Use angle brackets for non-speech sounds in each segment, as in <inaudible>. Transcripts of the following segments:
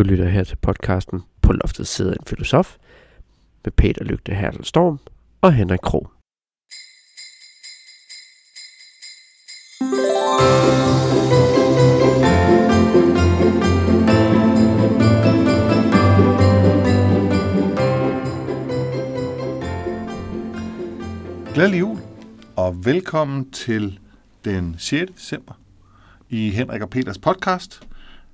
Du lytter her til podcasten På loftet sidder en filosof med Peter Lygte Hertel Storm og Henrik Krog. Glædelig jul, og velkommen til den 6. december i Henrik og Peters podcast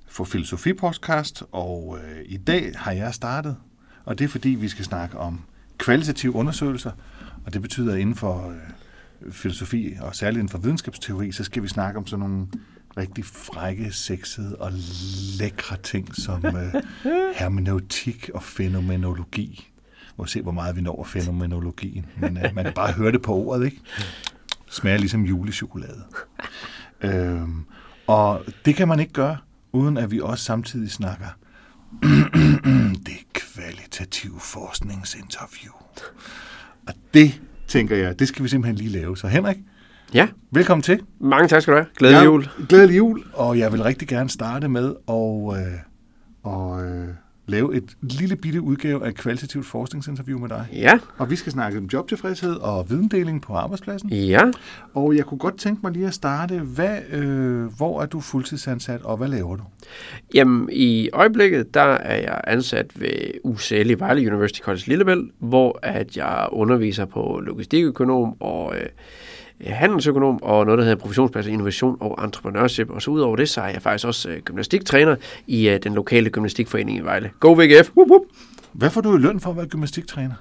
for Filosofi Podcast, og øh, i dag har jeg startet, og det er fordi, vi skal snakke om kvalitative undersøgelser, og det betyder, at inden for øh, filosofi, og særligt inden for videnskabsteori, så skal vi snakke om sådan nogle rigtig frække, sexede og lækre ting som øh, <laughs> hermeneutik og fænomenologi. Må se, hvor meget vi når af fænomenologien. Men øh, man kan bare høre det på ordet, ikke? Smager ligesom julechokolade. <laughs> Øhm, og det kan man ikke gøre, uden at vi også samtidig snakker <clears throat> det kvalitative forskningsinterview. Og det, tænker jeg, det skal vi simpelthen lige lave. Så Henrik, Ja, velkommen til. mange tak skal du have. Glædelig Ja, jul. Glædelig jul, og jeg vil rigtig gerne starte med at øh, og, øh, lave et lille bitte udgave af et kvalitativt forskningsinterview med dig. Ja, Og vi skal snakke om jobtilfredshed og videndeling på arbejdspladsen. ja. Og jeg kunne godt tænke mig lige at starte. Hvad, øh, hvor er du fuldtidsansat, og hvad laver du? Jamen, i øjeblikket, der er jeg ansat ved UCL i Vejle University College Lillebælt, hvor at jeg underviser på logistikøkonom og øh, handelsøkonom og noget, der hedder professionsplads innovation og entreprenørship. Og så udover det, så er jeg faktisk også øh, gymnastiktræner i øh, den lokale gymnastikforening i Vejle. Go VGF! Wup, wup. Hvad får du i løn for at være gymnastiktræner?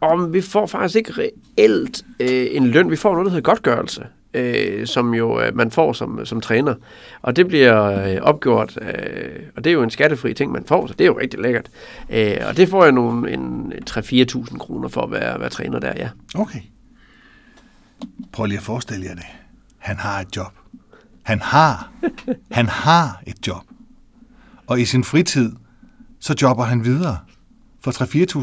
Og vi får faktisk ikke reelt øh, en løn. Vi får noget, der hedder godtgørelse, øh, som jo øh, man får som, som træner. Og det bliver øh, opgjort, øh, og det er jo en skattefri ting, man får, så det er jo rigtig lækkert. Øh, og det får jeg nogle en 3-4.000 kroner for at være, være træner der, ja. Okay. Prøv lige at forestille jer det. Han har et job. Han har. Han har et job. Og i sin fritid, så jobber han videre for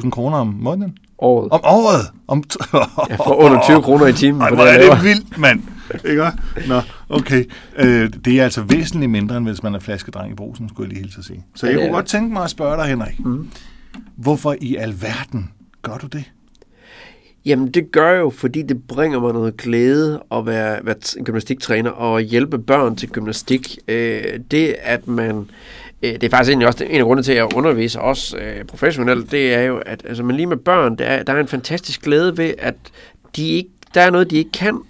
3-4.000 kroner om måneden. Året. Om året! Om <laughs> Jeg får under 20 kroner i timen Ej, hvor det, er det vildt, mand. Ikke? Nå, okay. Øh, det er altså væsentligt mindre, end hvis man er flaskedreng i brusen, skulle jeg lige hilse at sige. Så Ja, jeg kunne godt tænke mig at spørge dig, Henrik. Mm. Hvorfor i alverden gør du det? Jamen det gør jeg jo, fordi det bringer mig noget glæde at være, være gymnastiktræner og hjælpe børn til gymnastik. Øh, det at man, øh, det er faktisk egentlig også en af grundene til, at jeg underviser også øh, professionelt, det er jo, at altså, man lige med børn, der er, der er en fantastisk glæde ved, at de ikke, der er noget, de ikke kan,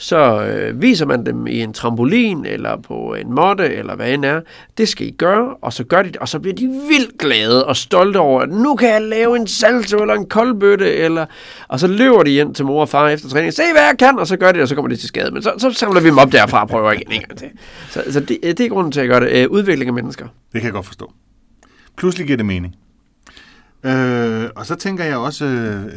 så øh, viser man dem i en trampolin, eller på en måtte, eller hvad end er. Det skal I gøre, og så gør de det, og så bliver de vildt glade og stolte over, at nu kan jeg lave en salto eller en koldbøtte, eller... Og så løber de ind til mor og far efter træning, se hvad jeg kan, og så gør de det, og så kommer de til skade. Men så, så samler vi dem op derfra og prøver igen en gang til. Så, så det, øh, det er grunden til, at jeg gør det. Øh, udvikling af mennesker. Det kan jeg godt forstå. Pludselig giver det mening. Øh, og så tænker jeg også, øh, øh,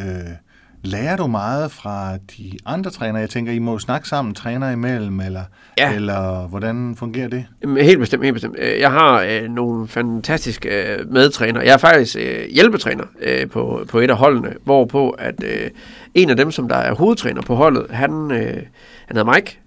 lærer du meget fra de andre trænere? Jeg tænker, I må snakke sammen, træner imellem, eller, Ja. eller hvordan fungerer det? Helt bestemt, helt bestemt. Øh, Jeg har øh, nogle fantastiske øh, medtrænere. Jeg er faktisk øh, hjælpetræner øh, på, på et af holdene, hvorpå at øh, en af dem, som der er hovedtræner på holdet, han, øh, han hedder Mike.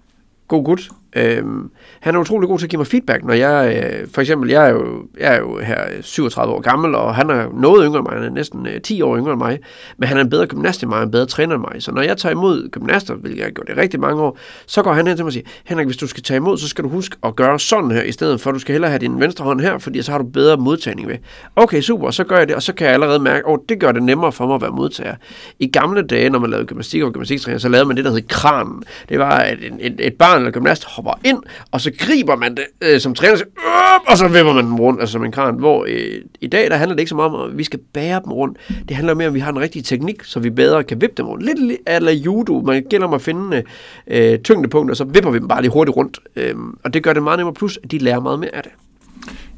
God gut. Øhm, han er utrolig god til at give mig feedback, når jeg, øh, for eksempel, jeg er, jo, jeg er jo her 37 år gammel, og han er noget yngre end mig, han er næsten øh, 10 år yngre end mig, men han er en bedre gymnast end mig, en bedre træner end mig, så når jeg tager imod gymnaster, hvilket jeg har gjort i rigtig mange år, så går han hen til mig og siger, Henrik, hvis du skal tage imod, så skal du huske at gøre sådan her, i stedet for, at du skal hellere have din venstre hånd her, fordi så har du bedre modtagning ved. Okay, super, så gør jeg det, og så kan jeg allerede mærke, at det gør det nemmere for mig at være modtager. I gamle dage, når man lavede gymnastik og gymnastiktræning, så lavede man det, der hed kran. Det var, at et, et, et barn eller gymnast hopper ind, og så griber man det øh, som træner, og, "Øh!" og så vipper man dem rundt, altså som en kran. Hvor øh, i dag, der handler det ikke så meget om, at vi skal bære dem rundt. Det handler mere om, at vi har en rigtig teknik, så vi bedre kan vippe dem rundt. Lidt eller judo. Man gælder om at finde øh, tyngdepunkter, og så vipper vi dem bare lige hurtigt rundt. Øh, og det gør det meget nemmere. Plus, at de lærer meget mere af det.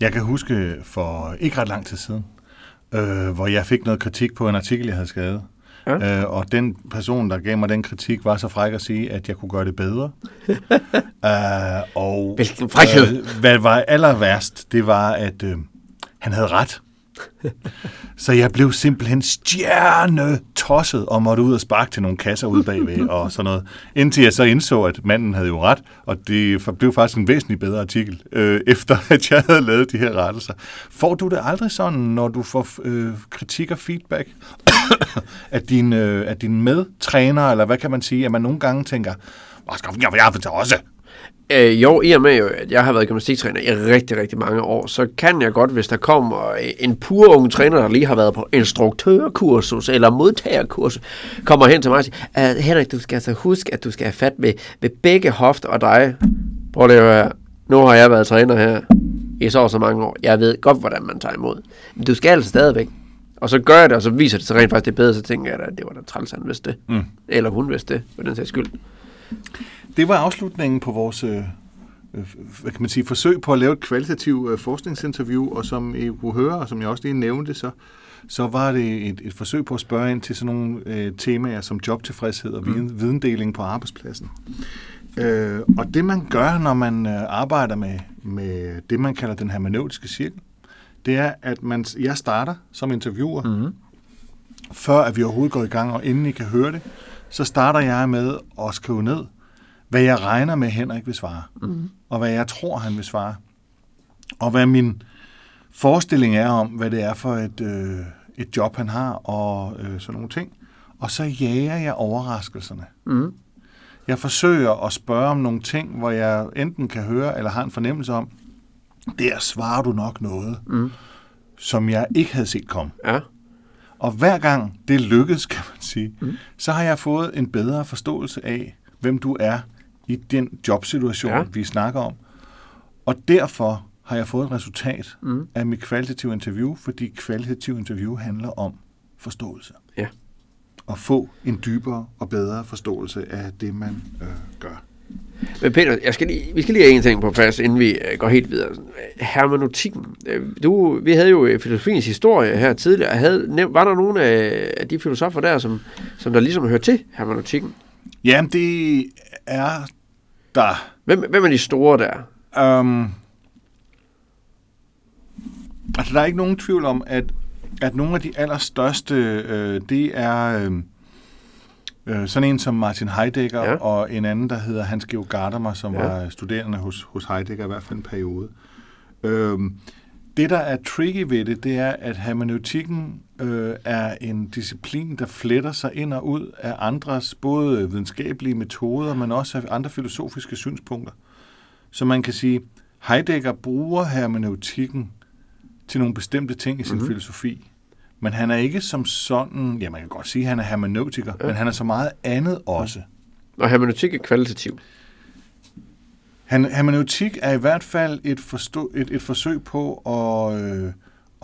Jeg kan huske for ikke ret lang tid siden, øh, hvor jeg fik noget kritik på en artikel, jeg havde skrevet. Ja. Øh, og den person, der gav mig den kritik, var så fræk at sige, at jeg kunne gøre det bedre. <laughs> øh, og Hvilken frækhed. Øh, hvad var aller værst, det var, at øh, han havde ret så jeg blev simpelthen stjernetosset og måtte ud og sparke til nogle kasser ude bagved og sådan noget. Indtil jeg så indså, at manden havde jo ret, og det blev faktisk en væsentlig bedre artikel, øh, efter at jeg havde lavet de her rettelser. Får du det aldrig sådan, når du får øh, kritik og feedback <coughs> at din, øh, at din medtræner, eller hvad kan man sige, at man nogle gange tænker, jeg vil også? Øh, jo, i og med, at jeg har været gymnastiktræner i rigtig, rigtig mange år, så kan jeg godt, hvis der kommer en pur ung træner, der lige har været på instruktørkursus eller modtagerkursus, kommer hen til mig og siger, Henrik, du skal altså huske, at du skal have fat med, med begge hofter og dig. Prøv at høre. Nu har jeg været træner her i så og så mange år. Jeg ved godt, hvordan man tager imod. Men du skal altså stadigvæk. Og så gør jeg det, og så viser det sig rent faktisk, det er bedre, så tænker jeg, at det var da træls, han vidste det. Mm. Eller hun vidste det, for den sags skyld. Det var afslutningen på vores øh, hvad kan man sige, forsøg på at lave et kvalitativt øh, forskningsinterview, og som I kunne høre, og som jeg også lige nævnte, så, så var det et, et forsøg på at spørge ind til sådan nogle øh, temaer som jobtilfredshed og viden, mm. videndeling på arbejdspladsen. Øh, og det man gør, når man øh, arbejder med, med det, man kalder den hermeneutiske cirkel, det er, at man, jeg starter som interviewer, mm. før at vi overhovedet går i gang, og inden I kan høre det, så starter jeg med at skrive ned, hvad jeg regner med, Henrik vil svare, mm. og hvad jeg tror, han vil svare, og hvad min forestilling er om, hvad det er for et, øh, et job, han har, og øh, sådan nogle ting. Og så jager jeg overraskelserne. Mm. Jeg forsøger at spørge om nogle ting, hvor jeg enten kan høre, eller har en fornemmelse om, der svarer du nok noget, mm. som jeg ikke havde set komme. Ja. Og hver gang det lykkes, kan man sige, mm. så har jeg fået en bedre forståelse af, hvem du er i den jobsituation, ja. vi snakker om. Og derfor har jeg fået et resultat mm. af mit kvalitative interview, fordi kvalitativ interview handler om forståelse. Ja. At få en dybere og bedre forståelse af det, man øh, gør. Men Peter, jeg skal lige, vi skal lige have en ting på plads, inden vi øh, går helt videre. Hermeneutikken. Øh, du, vi havde jo filosofiens historie her tidligere. Havde, var der nogle af de filosofer der, som, som der ligesom hører til hermeneutikken? Jamen, det er der. Hvem, hvem er de store der? Um, altså, der er ikke nogen tvivl om, at, at nogle af de allerstørste, øh, det er øh, øh, sådan en som Martin Heidegger, ja. og en anden, der hedder Hans Georg Gadamer, som ja. var studerende hos, hos Heidegger i hvert fald en periode. Øh, det, der er tricky ved det, det er, at hermeneutikken øh, er en disciplin, der fletter sig ind og ud af andres både videnskabelige metoder, men også af andre filosofiske synspunkter. Så man kan sige, Heidegger bruger hermeneutikken til nogle bestemte ting i sin mm-hmm. filosofi. Men han er ikke som sådan, ja man kan godt sige, at han er hermeneutiker, ja. men han er så meget andet også. Og hermeneutik er kvalitativ. Han, hermeneutik er i hvert fald et, forstå, et, et forsøg på at, øh,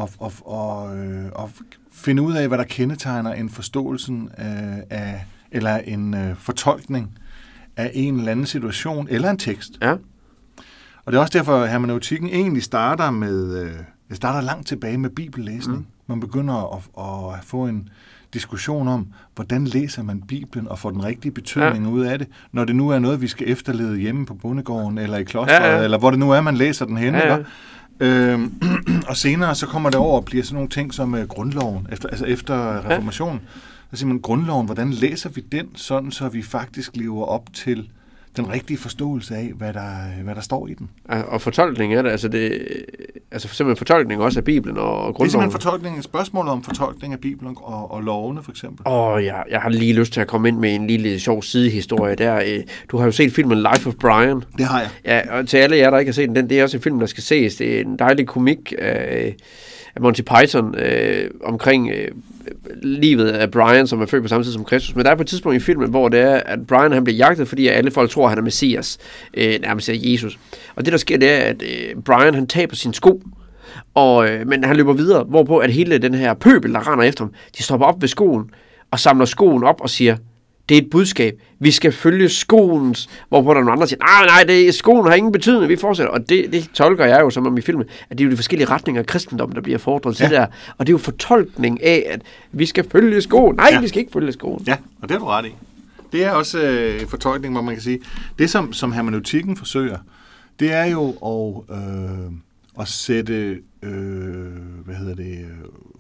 at, at, at, øh, at finde ud af, hvad der kendetegner en forståelsen øh, af, eller en øh, fortolkning af en eller anden situation, eller en tekst. Ja. Og det er også derfor, at hermeneutikken egentlig starter med, øh, det starter langt tilbage med bibellæsning. Mm. Man begynder at, at få en, diskussion om, hvordan læser man Bibelen og får den rigtige betydning ja. ud af det, når det nu er noget, vi skal efterlede hjemme på bondegården eller i klosteret, ja, ja. eller hvor det nu er, man læser den henne. Ja, ja. Øhm, <clears throat> og senere så kommer det over og bliver sådan nogle ting som uh, grundloven, efter, altså efter reformationen. Ja. Så siger man, grundloven, hvordan læser vi den, sådan så vi faktisk lever op til den rigtige forståelse af, hvad der, hvad der står i den. Og fortolkning er det, altså det, altså for eksempel fortolkning også af Bibelen og grundloven. Det er simpelthen fortolkning, spørgsmålet om fortolkning af Bibelen og, og lovene for eksempel. Åh, oh, ja, jeg har lige lyst til at komme ind med en lille sjov sidehistorie der. Øh, du har jo set filmen Life of Brian. Det har jeg. Ja, og til alle jer, der ikke har set den, det er også en film, der skal ses. Det er en dejlig komik af, af Monty Python øh, omkring øh, livet af Brian, som er født på samme tid som Kristus. Men der er på et tidspunkt i filmen, hvor det er, at Brian han bliver jagtet, fordi alle folk tror, at han er Messias, øh, nærmest er Jesus. Og det, der sker, det er, at øh, Brian han taber sin sko, og, øh, men han løber videre, hvorpå at hele den her pøbel, der render efter ham, de stopper op ved skoen og samler skoen op og siger, det er et budskab. Vi skal følge skoens, hvorpå der er nogle andre, siger, nej, nej, det, skoen har ingen betydning, vi fortsætter. Og det, det tolker jeg jo som om i filmen, at det er jo de forskellige retninger af kristendommen, der bliver fordret til ja. der. Og det er jo fortolkning af, at vi skal følge skoen. Nej, ja. vi skal ikke følge skoen. Ja, og det har du ret i. Det er også øh, en fortolkning, hvor man kan sige, det som, som hermeneutikken forsøger, det er jo at, øh, at sætte øh, hvad hedder det,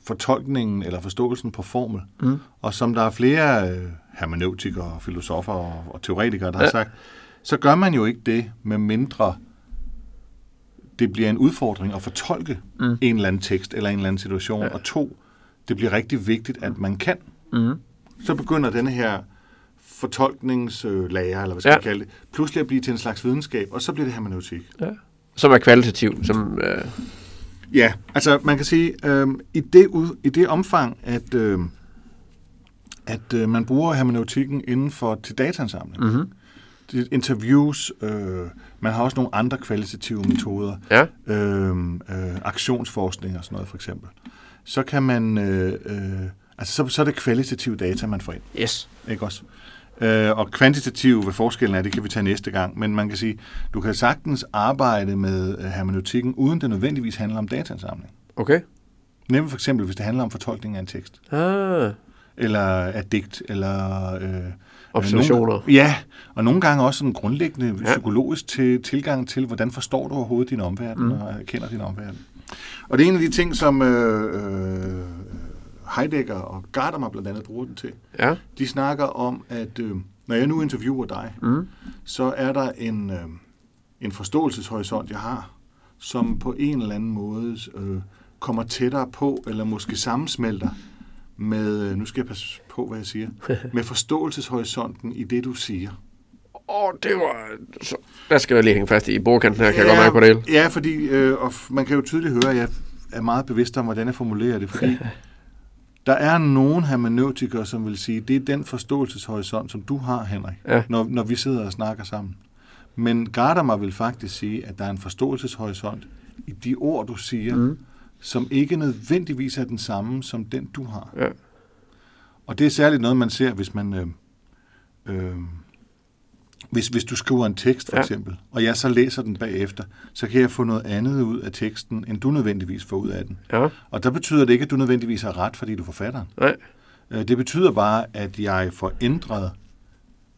fortolkningen eller forståelsen på formel. Mm. Og som der er flere øh, hermeneutikere, filosofer og, og teoretikere, der ja. Har sagt, så gør man jo ikke det, med mindre det bliver en udfordring at fortolke Mm. en eller anden tekst eller en eller anden situation. Ja. Og to, det bliver rigtig vigtigt, at man kan. Mm. Så begynder denne her fortolkningslærer, eller hvad skal Ja. ja. kalde det, pludselig at blive til en slags videnskab, og så bliver det hermeneutik. Ja. Som er kvalitativ. Som, øh, Ja, altså man kan sige, øh, i, det ud, i det omfang, at, øh, at øh, man bruger hermeneutikken inden for til dataansamling, mm-hmm. det, interviews, øh, man har også nogle andre kvalitative metoder, Ja. øh, øh, aktionsforskning og sådan noget for eksempel, så kan man, øh, øh, altså så, så er det kvalitative data, man får ind, Yes. ikke også? Øh, og kvantitativ, hvad forskellen er, det kan vi tage næste gang, men man kan sige, du kan sagtens arbejde med øh, hermeneutikken, uden det nødvendigvis handler om dataansamling. Okay. Nemlig for eksempel, hvis det handler om fortolkning af en tekst, Ah. Eller af digt, eller... Øh, Observationer. Nogle, ja, og nogle gange også sådan grundlæggende Ja. psykologisk til, tilgang til, hvordan forstår du overhovedet din omverden, mm. og kender din omverden. Og det er en af de ting, som øh, øh, Heidegger og Gadamer blandt andet bruger den til. Ja. De snakker om, at øh, når jeg nu interviewer dig, Mm. så er der en, øh, en forståelseshorisont, jeg har, som på en eller anden måde øh, kommer tættere på, eller måske sammensmelter med, øh, nu skal jeg passe på, hvad jeg siger, <laughs> med forståelseshorisonten i det, du siger. Åh, det var... Så, der skal jeg lige hænge fast i bordkanten her, kan jeg godt mærke på det hele. Ja, fordi øh, og man kan jo tydeligt høre, at jeg er meget bevidst om, hvordan jeg formulerer det, fordi <laughs> der er nogen hermeneutikere, som vil sige, det er den forståelseshorisont, som du har, Henrik, Ja. når, når vi sidder og snakker sammen. Men Gadamer vil faktisk sige, at der er en forståelseshorisont i de ord, du siger, Mm. Som ikke nødvendigvis er den samme som den, du har. Ja. Og det er særligt noget, man ser, hvis man... Øh, øh, hvis, hvis du skriver en tekst, for Ja. eksempel, og jeg så læser den bagefter, så kan jeg få noget andet ud af teksten, end du nødvendigvis får ud af den. Ja. Og der betyder det ikke, at du nødvendigvis har ret, fordi du er forfatteren. Nej. Øh, Det betyder bare, at jeg får ændret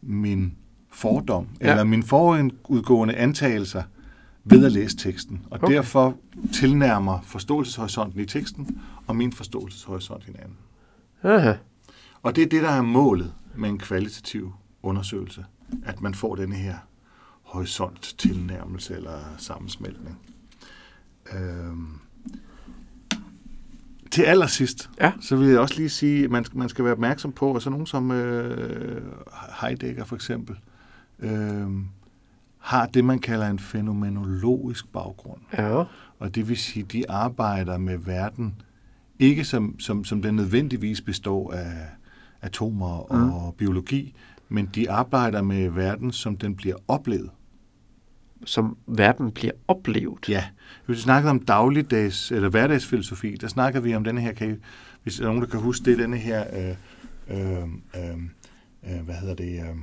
min fordom, Ja. ja. eller min forudgående antagelser ved at læse teksten. Og Okay. derfor tilnærmer forståelseshorisonten i teksten og min forståelseshorisont hinanden. Aha. Og det er det, der er målet med en kvalitativ undersøgelse. At man får denne her horisont tilnærmelse eller sammensmeltning. Øhm. Til allersidst, Ja. så vil jeg også lige sige, at man, man skal være opmærksom på, at sådan nogen som øh, Heidegger for eksempel, øh, har det, man kalder en fænomenologisk baggrund. Ja. Og det vil sige, at de arbejder med verden, ikke som, som, som den nødvendigvis består af atomer Mm. og biologi, men de arbejder med verden, som den bliver oplevet. Som verden bliver oplevet. Ja, hvis vi snakkede om dagligdags, eller hverdagsfilosofi, der snakker vi om denne her, kan I, hvis der er nogen, der kan huske det, denne her, øh, øh, øh, øh, hvad hedder det, øh,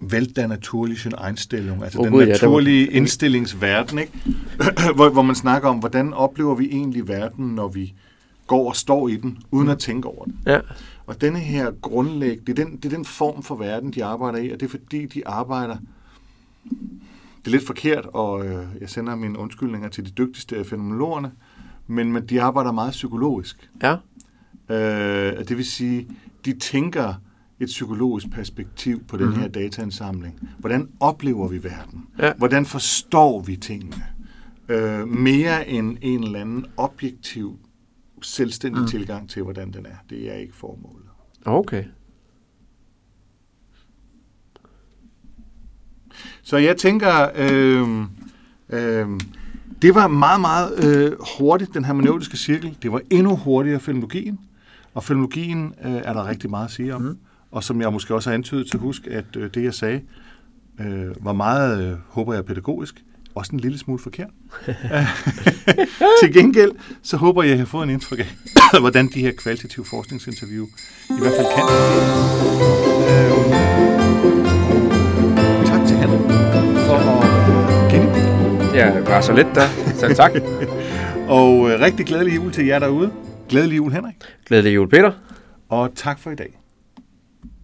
Welt der naturlichen Einstellung, altså oh, den Gud, ja, det var- naturlige indstillingsverden, ikke? <clears throat> hvor, hvor man snakker om, hvordan oplever vi egentlig verden, når vi går og står i den, uden at tænke over den. Ja. Og denne her grundlæg, det er, den, det er den form for verden, de arbejder i, og det er fordi, de arbejder... Det er lidt forkert, og øh, jeg sender mine undskyldninger til de dygtigste af fænomenologerne, men, men de arbejder meget psykologisk. Ja. Øh, det vil sige, de tænker et psykologisk perspektiv på den Mhm. her dataansamling. Hvordan oplever vi verden? Ja. Hvordan forstår vi tingene? Øh, mere end en eller anden objektiv, selvstændig mm. tilgang til, hvordan den er. Det er ikke formålet. Okay. Så jeg tænker, øh, øh, det var meget, meget øh, hurtigt, den hermeneutiske cirkel. Det var endnu hurtigere filmologien. Og filmologien øh, er der rigtig meget at sige om. Mm. Og som jeg måske også har antydet til at huske, at øh, det jeg sagde, øh, var meget, øh, håber jeg, pædagogisk. Også en lille smule forkert. <laughs> til gengæld, så håber jeg, at jeg har fået en indtryk af, <coughs> hvordan de her kvalitative forskningsinterview i hvert fald kan. Øh, tak til Hanne for at gennemgå. Ja, det var så lidt der. Selv tak. <laughs> Og øh, rigtig glædelig jul til jer derude. Glædelig jul, Henrik. Glædelig jul, Peter. Og tak for i dag.